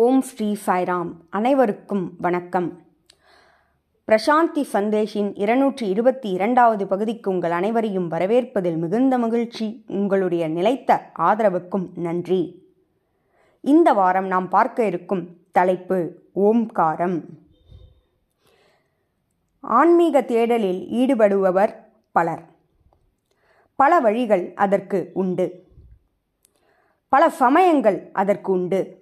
ஓம் ஸ்ரீ சாய்ராம் அனைவருக்கும் வணக்கம். பிரசாந்தி சந்தேஷின் இருநூற்றி இருபத்தி இரண்டாவது பகுதிக்கு உங்கள் அனைவரையும் வரவேற்பதில் மிகுந்த மகிழ்ச்சி உங்களுடைய நிலைத்த ஆதரவுக்கும் நன்றி. இந்த வாரம் நாம் பார்க்க இருக்கும் தலைப்பு ஓம்காரம். ஆன்மீக தேடலில் ஈடுபடுபவர் பலர். பல வழிகள் அதற்கு உண்டு. பல சமயங்கள் அதற்கு உண்டு.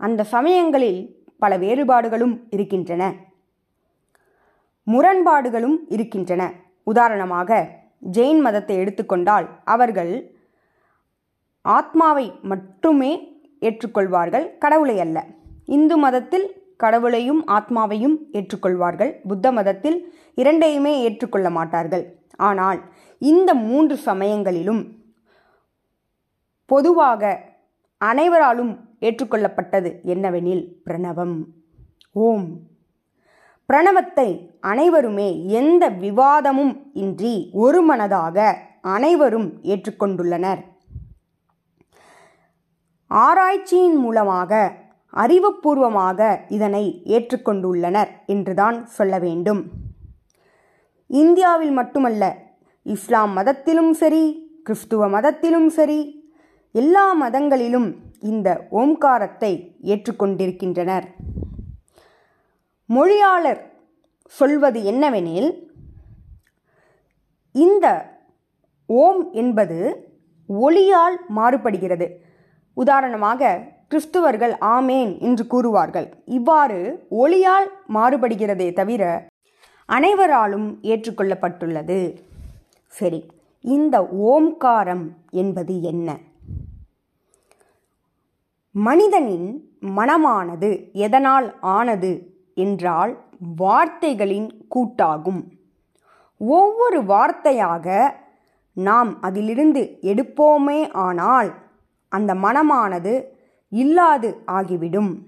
அந்த சமயங்களில் பல வேறுபாடுகளும் இருக்கின்றன. முரண்பாடுகளும் இருக்கின்றன. உதாரணமாக ஜெயின் மதத்தை எடுத்துக்கொண்டால் அவர்கள் ஆத்மாவை மட்டுமே ஏற்றுக்கொள்வார்கள் கடவுளை அல்ல. இந்து மதத்தில் கடவுளையும் ஆத்மாவையும் ஏற்றுக்கொள்வார்கள் புத்த மதத்தில் இரண்டையுமே ஏற்றுக்கொள்ள மாட்டார்கள். ஆனால் இந்த மூன்று சமயங்களிலும் பொதுவாக அனைவராலும் ஏற்றுக்கொள்ளப்பட்டது என்னவெனில் பிரணவம். ஓம். பிரணவத்தை அனைவருமே எந்த விவாதமும் இன்றி ஒருமனதாக அனைவரும் ஏற்றுக்கொண்டுள்ளனர். ஆராய்ச்சியின் மூலமாக அறிவுபூர்வமாக இதனை ஏற்றுக்கொண்டுள்ளனர் என்றுதான் சொல்ல வேண்டும். இந்தியாவில் மட்டுமல்ல இஸ்லாம் மதத்திலும் சரி கிறிஸ்துவ மதத்திலும் சரி எல்லா மதங்களிலும் இந்த ஓம்காரத்தை ஏற்றுக்கொண்டிருக்கின்றனர். மொழியாளர் சொல்வது என்னவெனில் இந்த ஓம் என்பது ஒளியால் மாறுபடுகிறது. உதாரணமாக கிறிஸ்துவர்கள் ஆமேன் என்று கூறுவார்கள். இவ்வாறு ஒளியால் மாறுபடுகிறதே தவிர அனைவராலும் ஏற்றுக்கொள்ளப்பட்டுள்ளது. சரி இந்த ஓம்காரம் என்பது என்ன? மனிதனின் மனமானது எதனால் ஆனது என்றால் வார்த்தைகளின் கூட்டாகும். ஒவ்வொரு வார்த்தையாக நாம் அதிலிருந்து எடுப்போமே ஆனால் அந்த மனமானது இல்லாது ஆகிவிடும்.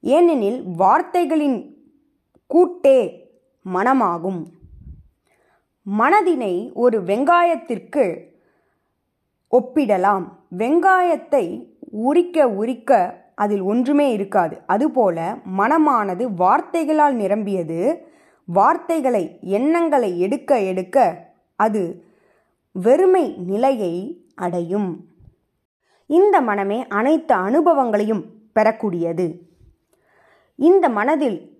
ஏனெனில் வார்த்தைகளின் கூட்டே மனமாகும். மனதினை ஒரு வெங்காயத்திற்கு ஒப்பிடலாம். வெங்காயத்தை உரிக்க உரிக்க அதில் ஒன்றுமே இருக்காது. அதுபோல மனமானது வார்த்தைகளால் நிரம்பியது. வார்த்தைகளை எண்ணங்களை எடுக்க எடுக்க அது வெறுமை நிலையை அடையும். இந்த மனமே அனைத்து அனுபவங்களையும் பெறக்கூடியது. இந்த மனதில்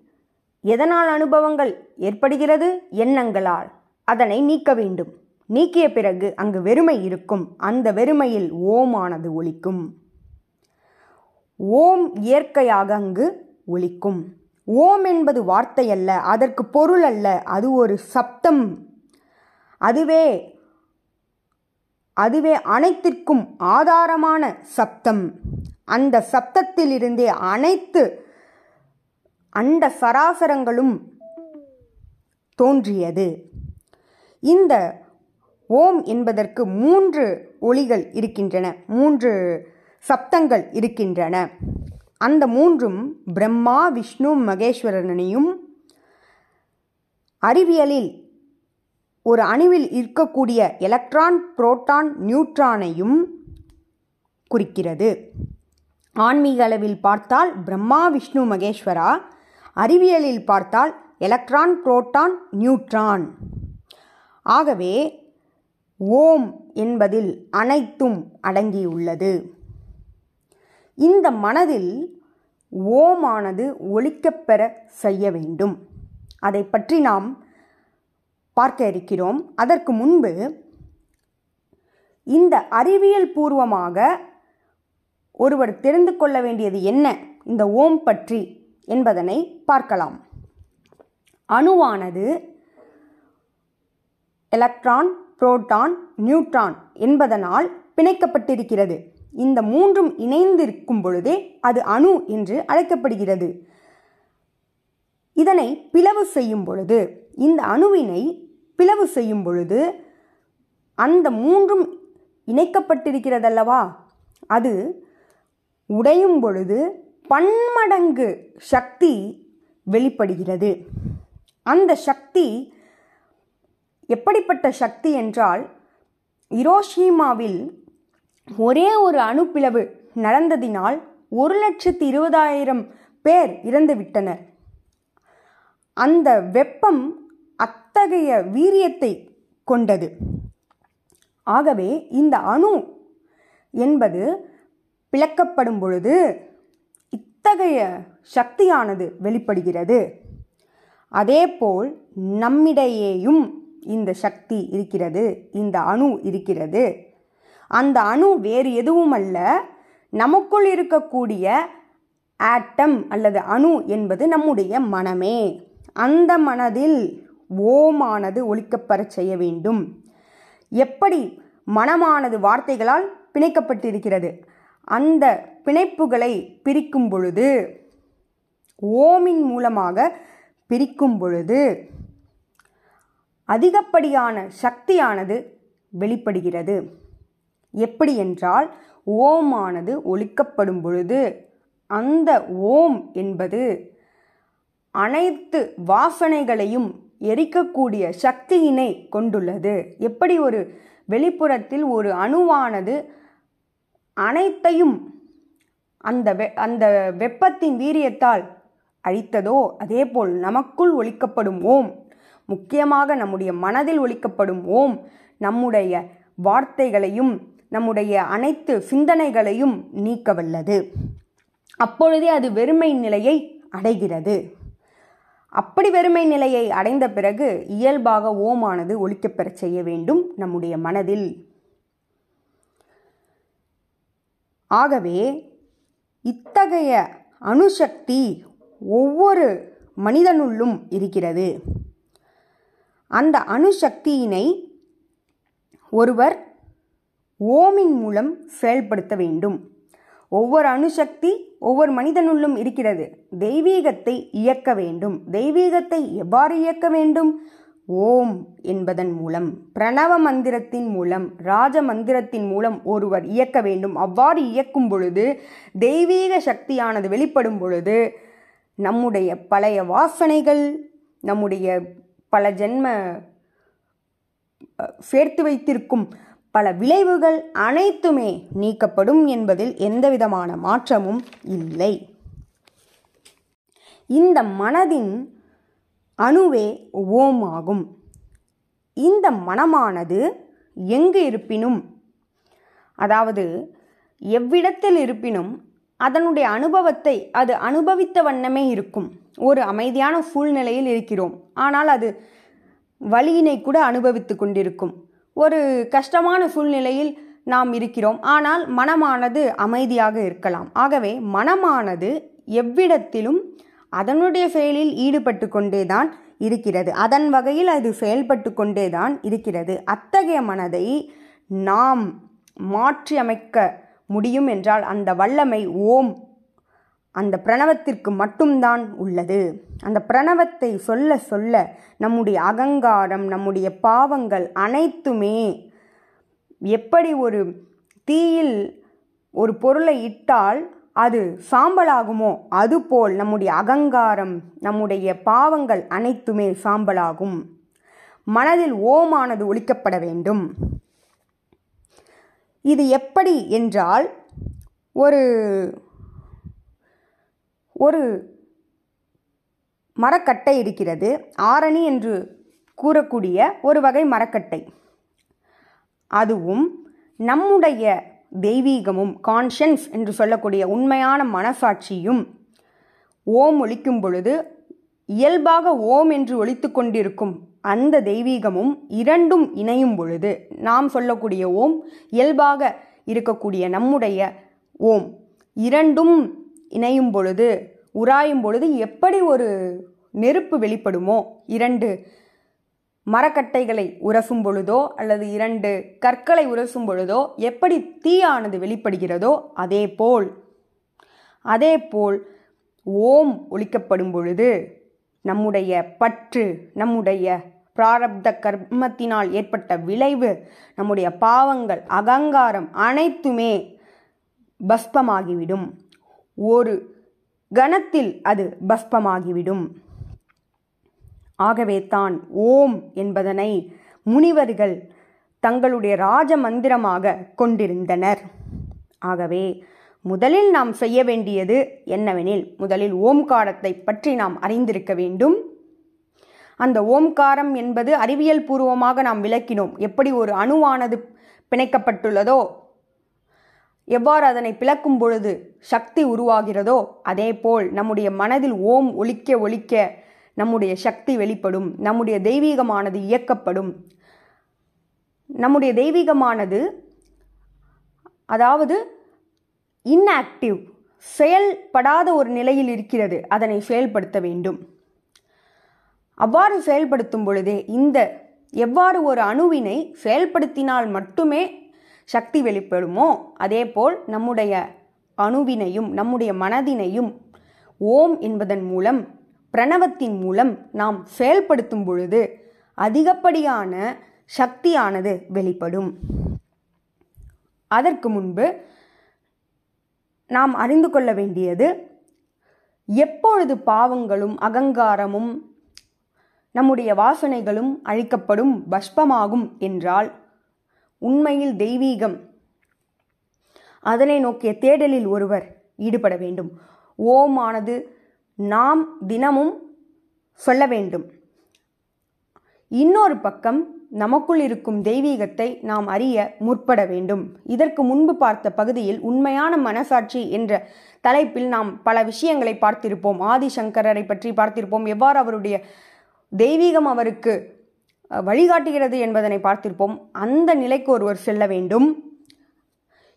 எதனால் அனுபவங்கள் ஏற்படுகிறது? எண்ணங்களால். அதனை நீக்க வேண்டும். நீக்கிய பிறகு அங்கு வெறுமை இருக்கும். அந்த வெறுமையில் ஓமானது ஒலிக்கும். ஓம் இயற்கையாக அங்கு ஒலிக்கும். ஓம் என்பது வார்த்தை அல்ல அதற்கு பொருள் அல்ல அது ஒரு சப்தம். அதுவே அதுவே அனைத்திற்கும் ஆதாரமான சப்தம். அந்த சப்தத்திலிருந்தே அனைத்து அண்ட சராசரங்களும் தோன்றியது. இந்த ஓம் என்பதற்கு மூன்று ஒளிகள் இருக்கின்றன. மூன்று சப்தங்கள் இருக்கின்றன. அந்த மூன்றும் பிரம்மா விஷ்ணு மகேஸ்வரனையும் அறிவியலில் ஒரு அணுவில் இருக்கக்கூடிய எலக்ட்ரான் புரோட்டான் நியூட்ரானையும் குறிக்கிறது. ஆன்மீக அளவில் பார்த்தால் பிரம்மா விஷ்ணு மகேஸ்வரா அறிவியலில் பார்த்தால் எலக்ட்ரான் புரோட்டான் நியூட்ரான். ஆகவே ஓம் என்பதில் அனைத்தும் அடங்கியுள்ளது. இந்த மனதில் ஓமானது ஒழிக்கப்பெற செய்ய வேண்டும். அதை பற்றி நாம் பார்க்க இருக்கிறோம். அதற்கு முன்பு இந்த அறிவியல் பூர்வமாக ஒருவர் தெரிந்து கொள்ள வேண்டியது என்ன? இந்த ஓம் பற்றி என்பதனை பார்க்கலாம். அணுவானது எலக்ட்ரான் புரோட்டான் நியூட்ரான் என்பதனால் பிணைக்கப்பட்டிருக்கிறது. இந்த மூன்றும் இணைந்திருக்கும் பொழுதே அது அணு என்று அழைக்கப்படுகிறது. இதனை பிளவு செய்யும் பொழுது இந்த அணுவினை பிளவு செய்யும் பொழுது அந்த மூன்றும் இணைக்கப்பட்டிருக்கிறதல்லவா? அது உடையும் பொழுது பன்மடங்கு சக்தி வெளிப்படுகிறது. அந்த சக்தி எப்படிப்பட்ட சக்தி என்றால் இரோஷிமாவில் ஒரே ஒரு அணுப்பிளவு நடந்ததினால் ஒரு லட்சத்து இருபதாயிரம் பேர் இறந்துவிட்டனர். அந்த வெப்பம் அத்தகைய வீரியத்தை கொண்டது. ஆகவே இந்த அணு என்பது பிளக்கப்படும் பொழுது இத்தகைய சக்தியானது வெளிப்படுகிறது. அதேபோல் நம்மிடையேயும் இந்த சக்தி இருக்கிறது இந்த அணு இருக்கிறது. அந்த அணு வேறு எதுவும் அல்ல நமக்குள் இருக்கக்கூடிய ஆட்டம் அல்லது அணு என்பது நம்முடைய மனமே. அந்த மனதில் ஓமானது ஒழிக்கப்பெறச் செய்ய வேண்டும். எப்படி மனமானது வார்த்தைகளால் பிணைக்கப்பட்டிருக்கிறது? அந்த பிணைப்புகளை பிரிக்கும் பொழுது ஓமின் மூலமாக பிரிக்கும் பொழுது அதிகப்படியான சக்தியானது வெளிப்படுகிறது. எப்படி என்றால் ஓமானது ஒழிக்கப்படும் பொழுது அந்த ஓம் என்பது அனைத்து வாசனைகளையும் எரிக்கக்கூடிய சக்தியினை கொண்டுள்ளது. எப்படி ஒரு வெளிப்புறத்தில் ஒரு அணுவானது அனைத்தையும் அந்த வெ அந்த வெப்பத்தின் வீரியத்தால் அழித்ததோ அதேபோல் நமக்குள் ஒழிக்கப்படும் ஓம் முக்கியமாக நம்முடைய மனதில் ஒழிக்கப்படும் ஓம் நம்முடைய வார்த்தைகளையும் நம்முடைய அனைத்து சிந்தனைகளையும் நீக்கவல்லது. அப்பொழுதே அது வெறுமை நிலையை அடைகிறது. அப்படி வெறுமை நிலையை அடைந்த பிறகு இயல்பாக ஓமானது ஒழிக்கப்பெறச் செய்ய வேண்டும் நம்முடைய மனதில். ஆகவே இத்தகைய அணுசக்தி ஒவ்வொரு மனிதனுள்ளும் இருக்கிறது. அந்த அணுசக்தியினை ஒருவர் ஓமின் மூலம் செயல்படுத்த வேண்டும். ஒவ்வொரு அணுசக்தி ஒவ்வொரு மனிதனுள்ளும் இருக்கிறது. தெய்வீகத்தை இயக்க வேண்டும். தெய்வீகத்தை எவ்வாறு இயக்க வேண்டும்? ஓம் என்பதன் மூலம் பிரணவ மந்திரத்தின் மூலம் ராஜ மந்திரத்தின் மூலம் ஒருவர் இயக்க வேண்டும். அவ்வாறு இயக்கும் பொழுது தெய்வீக சக்தியானது வெளிப்படும் பொழுது நம்முடைய பழைய வாசனைகள் நம்முடைய பல ஜென்ம சேர்த்து வைத்திருக்கும் பல விளைவுகள் அனைத்துமே நீக்கப்படும் என்பதில் எந்தவிதமான மாற்றமும் இல்லை. இந்த மனதின் அணுவே ஓம் ஆகும் இந்த மனமானது எங்கு இருப்பினும் அதாவது எவ்விடத்தில் இருப்பினும் அதனுடைய அனுபவத்தை அது அனுபவித்த வண்ணமே இருக்கும். ஒரு அமைதியான சூழ்நிலையில் இருக்கிறோம். ஆனால் அது வழியினை கூட அனுபவித்து கொண்டிருக்கும். ஒரு கஷ்டமான சூழ்நிலையில் நாம் இருக்கிறோம். ஆனால் மனமானது அமைதியாக இருக்கலாம். ஆகவே மனமானது எவ்விடத்திலும் அதனுடைய செயலில் ஈடுபட்டு கொண்டேதான் இருக்கிறது. அதன் வகையில் அது செயல்பட்டு கொண்டேதான் இருக்கிறது. அத்தகைய மனதை நாம் மாற்றியமைக்க முடியும் என்றால் அந்த வல்லமை ஓம் அந்த பிரணவத்திற்கு மட்டும்தான் உள்ளது. அந்த பிரணவத்தை சொல்ல சொல்ல நம்முடைய அகங்காரம் நம்முடைய பாவங்கள் அனைத்துமே எப்படி ஒரு தீயில் ஒரு பொருளை இட்டால் அது சாம்பலாகுமோ அதுபோல் நம்முடைய அகங்காரம் நம்முடைய பாவங்கள் அனைத்துமே சாம்பலாகும். மனதில் ஓமானது ஒழிக்கப்பட வேண்டும். இது எப்படி என்றால் ஒரு மரக்கட்டை இருக்கிறது. ஆரணி என்று கூறக்கூடிய ஒரு வகை மரக்கட்டை. அதுவும் நம்முடைய தெய்வீகமும் கான்ஷியன்ஸ் என்று சொல்லக்கூடிய உண்மையான மனசாட்சியும் ஓம் ஒழிக்கும் பொழுது இயல்பாக ஓம் என்று ஒழித்து கொண்டிருக்கும் அந்த தெய்வீகமும் இரண்டும் இணையும் பொழுது நாம் சொல்லக்கூடிய ஓம் இயல்பாக இருக்கக்கூடிய நம்முடைய ஓம் இரண்டும் இணையும் பொழுது உராயும் பொழுது எப்படி ஒரு நெருப்பு வெளிப்படுமோ இரண்டு மரக்கட்டைகளை உரசும் பொழுதோ அல்லது இரண்டு கற்களை உரசும் பொழுதோ எப்படி தீயானது வெளிப்படுகிறதோ அதேபோல் அதேபோல் ஓம் ஒழிக்கப்படும் பொழுது நம்முடைய பற்று நம்முடைய பிராரப்த கர்மத்தினால் ஏற்பட்ட விளைவு நம்முடைய பாவங்கள் அகங்காரம் அனைத்துமே பஸ்பமாகிவிடும் ஒரு கணத்தில் அது பஸ்பமாகிவிடும். ஆகவே தான் ஓம் என்பதனை முனிவர்கள் தங்களுடைய ராஜ மந்திரமாக கொண்டிருந்தனர். ஆகவே முதலில் நாம் செய்ய வேண்டியது என்னவெனில் முதலில் ஓம்காரத்தை பற்றி நாம் அறிந்திருக்க வேண்டும். அந்த ஓம்காரம் என்பது அறிவியல் பூர்வமாக நாம் விளக்கினோம். எப்படி ஒரு அணுவானது பிணைக்கப்பட்டுள்ளதோ எவ்வாறு அதனை பிளக்கும் பொழுது சக்தி உருவாகிறதோ அதேபோல் நம்முடைய மனதில் ஓம் ஒலிக்க ஒழிக்க நம்முடைய சக்தி வெளிப்படும் நம்முடைய தெய்வீகமானது இயக்கப்படும். நம்முடைய தெய்வீகமானது அதாவது இன்ஆக்டிவ் செயல்படாத ஒரு நிலையில் இருக்கிறது அதனை செயல்படுத்த வேண்டும். அவ்வாறு செயல்படுத்தும் பொழுதே இந்த எவ்வாறு ஒரு அணுவினை செயல்படுத்தினால் மட்டுமே சக்தி வெளிப்படுமோ? அதேபோல் நம்முடைய அணுவினையும் நம்முடைய மனதினையும் ஓம் என்பதன் மூலம் பிரணவத்தின் மூலம் நாம் செயல்படுத்தும் பொழுது அதிகப்படியான சக்தியானது வெளிப்படும். அதற்கு முன்பு நாம் அறிந்து கொள்ள வேண்டியது எப்பொழுது பாவங்களும் அகங்காரமும் நம்முடைய வாசனைகளும் அழிக்கப்படும் பஷ்பமாகும் என்றால் உண்மையில் தெய்வீகம். அதனை நோக்கிய தேடலில் ஒருவர் ஈடுபட வேண்டும். ஓமானது நாம் தினமும் சொல்ல வேண்டும். இன்னொரு பக்கம் நமக்குள் இருக்கும் தெய்வீகத்தை நாம் அறிய முற்பட வேண்டும். இதற்கு முன்பு பார்த்த பகுதியில் உண்மையான மனசாட்சி என்ற தலைப்பில் நாம் பல விஷயங்களை பார்த்திருப்போம். ஆதிசங்கரரை பற்றி பார்த்திருப்போம். எவ்வாறு அவருடைய தெய்வீகம் அவருக்கு வழிகாட்டுகிறது என்பதனை பார்த்திருப்போம். அந்த நிலைக்கு ஒருவர் செல்ல வேண்டும்.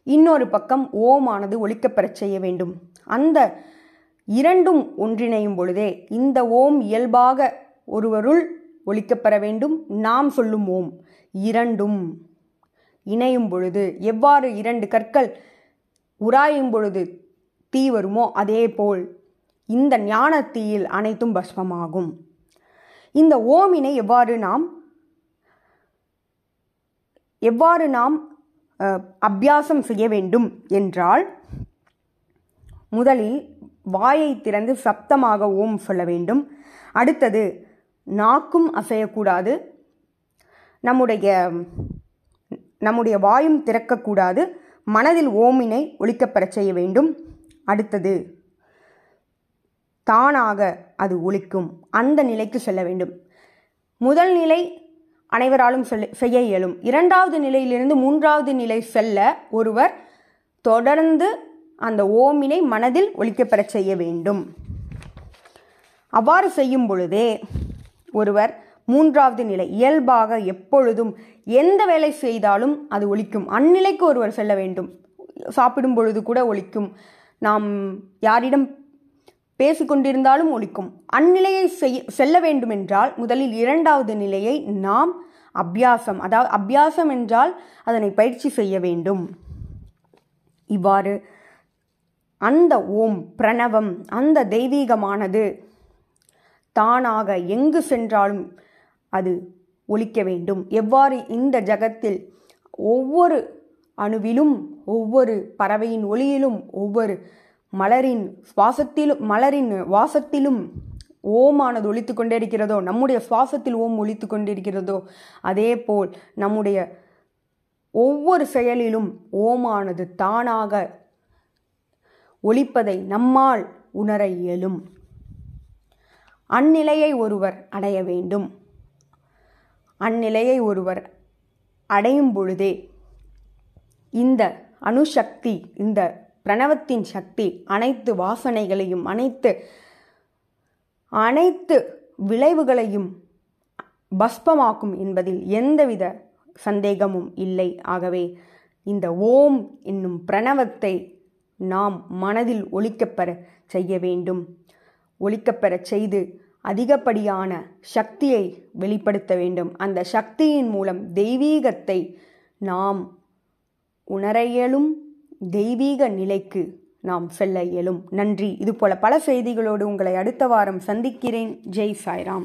இன்னொரு பக்கம் ஓமானது ஒழிக்கப்பெறச் செய்ய வேண்டும். அந்த இரண்டும் ஒன்றிணையும் பொழுதே இந்த ஓம் இயல்பாக ஒருவருள் ஒழிக்கப்பெற வேண்டும். நாம் சொல்லும் ஓம் இரண்டும் இணையும் பொழுது எவ்வாறு இரண்டு கற்கள் உராயும் பொழுது தீ வருமோ அதே போல் இந்த ஞான தீயில் அனைத்தும் பஸ்மமாகும். இந்த ஓமினை எவ்வாறு நாம் எவ்வாறு நாம் அபியாசம் செய்ய வேண்டும் என்றால் முதலில் வாயை திறந்து சப்தமாக ஓம் சொல்ல வேண்டும். அடுத்தது நாக்கும் அசையக்கூடாது. நம்முடைய நம்முடைய வாயும் திறக்கக்கூடாது. மனதில் ஓமினை ஒழிக்கப்பெறச் செய்ய வேண்டும். அடுத்தது தானாக அது ஒழிக்கும் அந்த நிலைக்கு செல்ல வேண்டும். முதல் நிலை அனைவராலும் செய்ய இயலும். இரண்டாவது நிலையிலிருந்து மூன்றாவது நிலை செல்ல ஒருவர் தொடர்ந்து அந்த ஓமினை மனதில் ஒழிக்கப்பெறச் செய்ய வேண்டும். அவ்வாறு செய்யும் பொழுதே ஒருவர் மூன்றாவது நிலை இயல்பாக எப்பொழுதும் எந்த வேலை செய்தாலும் அது ஒழிக்கும். அந்நிலைக்கு ஒருவர் செல்ல வேண்டும். சாப்பிடும் பொழுது கூட ஒழிக்கும். நாம் யாரிடம் பேசிக்கொண்டிருந்தாலும் ஒழிக்கும். அந்நிலையை செய் செல்ல வேண்டுமென்றால் முதலில் இரண்டாவது நிலையை நாம் அபியாசம் அதாவது அபியாசம் என்றால் அதனை பயிற்சி செய்ய வேண்டும். இவ்வாறு அந்த ஓம் பிரணவம் அந்த தெய்வீகமானது தானாக எங்கு சென்றாலும் அது ஒழிக்க வேண்டும். எவ்வாறு இந்த ஜகத்தில் ஒவ்வொரு அணுவிலும் ஒவ்வொரு பறவையின் ஒளியிலும் ஒவ்வொரு மலரின் சுவாசத்திலும் மலரின் வாசத்திலும் ஓமானது ஒழித்து கொண்டே இருக்கிறதோ நம்முடைய சுவாசத்தில் ஓம் ஒழித்து கொண்டிருக்கிறதோ அதே போல் நம்முடைய ஒவ்வொரு செயலிலும் ஓமானது தானாக ஒழிப்பதை நம்மால் உணர இயலும். அந்நிலையை ஒருவர் அடைய வேண்டும். அந்நிலையை ஒருவர் அடையும் பொழுதே இந்த அணுசக்தி இந்த பிரணவத்தின் சக்தி அனைத்து வாசனைகளையும் அனைத்து அனைத்து விளைவுகளையும் பஸ்பமாக்கும் என்பதில் எந்தவித சந்தேகமும் இல்லை. ஆகவே இந்த ஓம் என்னும் பிரணவத்தை நாம் மனதில் ஒழிக்கப்பெற செய்ய வேண்டும். ஒழிக்கப்பெற செய்து அதிகப்படியான சக்தியை வெளிப்படுத்த வேண்டும். அந்த சக்தியின் மூலம் தெய்வீகத்தை நாம் உணர இயலும். தெய்வீக நிலைக்கு நாம் செல்ல இயலும். நன்றி. இதுபோல பல செய்திகளோடு உங்களை அடுத்த வாரம் சந்திக்கிறேன். ஜெய் சாய்ராம்.